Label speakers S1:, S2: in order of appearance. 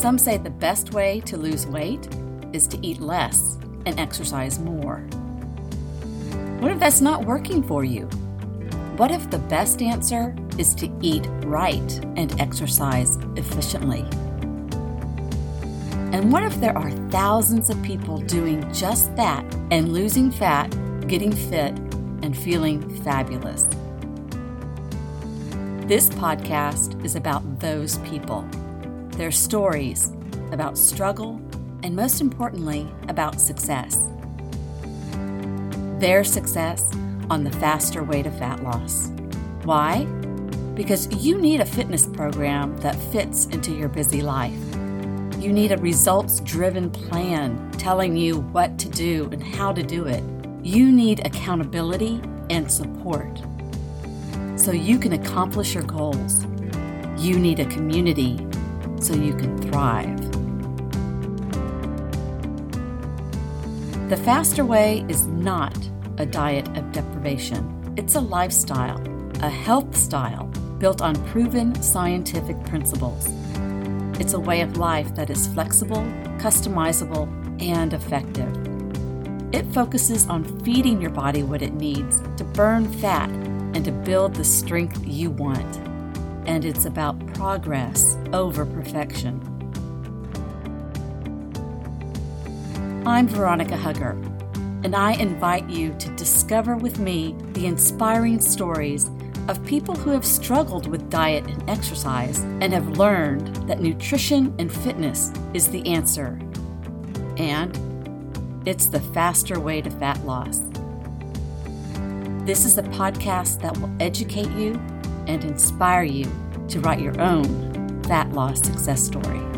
S1: Some say the best way to lose weight is to eat less and exercise more. What if that's not working for you? What if the best answer is to eat right and exercise efficiently? And what if there are thousands of people doing just that and losing fat, getting fit, and feeling fabulous? This podcast is about those people, their stories about struggle, and most importantly, about success. Their success on the faster way to fat loss. Why? Because you need a fitness program that fits into your busy life. You need a results driven plan telling you what to do and how to do it. You need accountability and support so you can accomplish your goals. You need a community so you can thrive. The faster way is not a diet of deprivation. It's a lifestyle, a health style built on proven scientific principles. It's a way of life that is flexible, customizable, and effective. It focuses on feeding your body what it needs to burn fat and to build the strength you want. And it's about progress over perfection. I'm Veronica Hugger and I invite you to discover with me the inspiring stories of people who have struggled with diet and exercise and have learned that nutrition and fitness is the answer. And it's the faster way to fat loss. This is a podcast that will educate you and inspire you to write your own fat loss success story.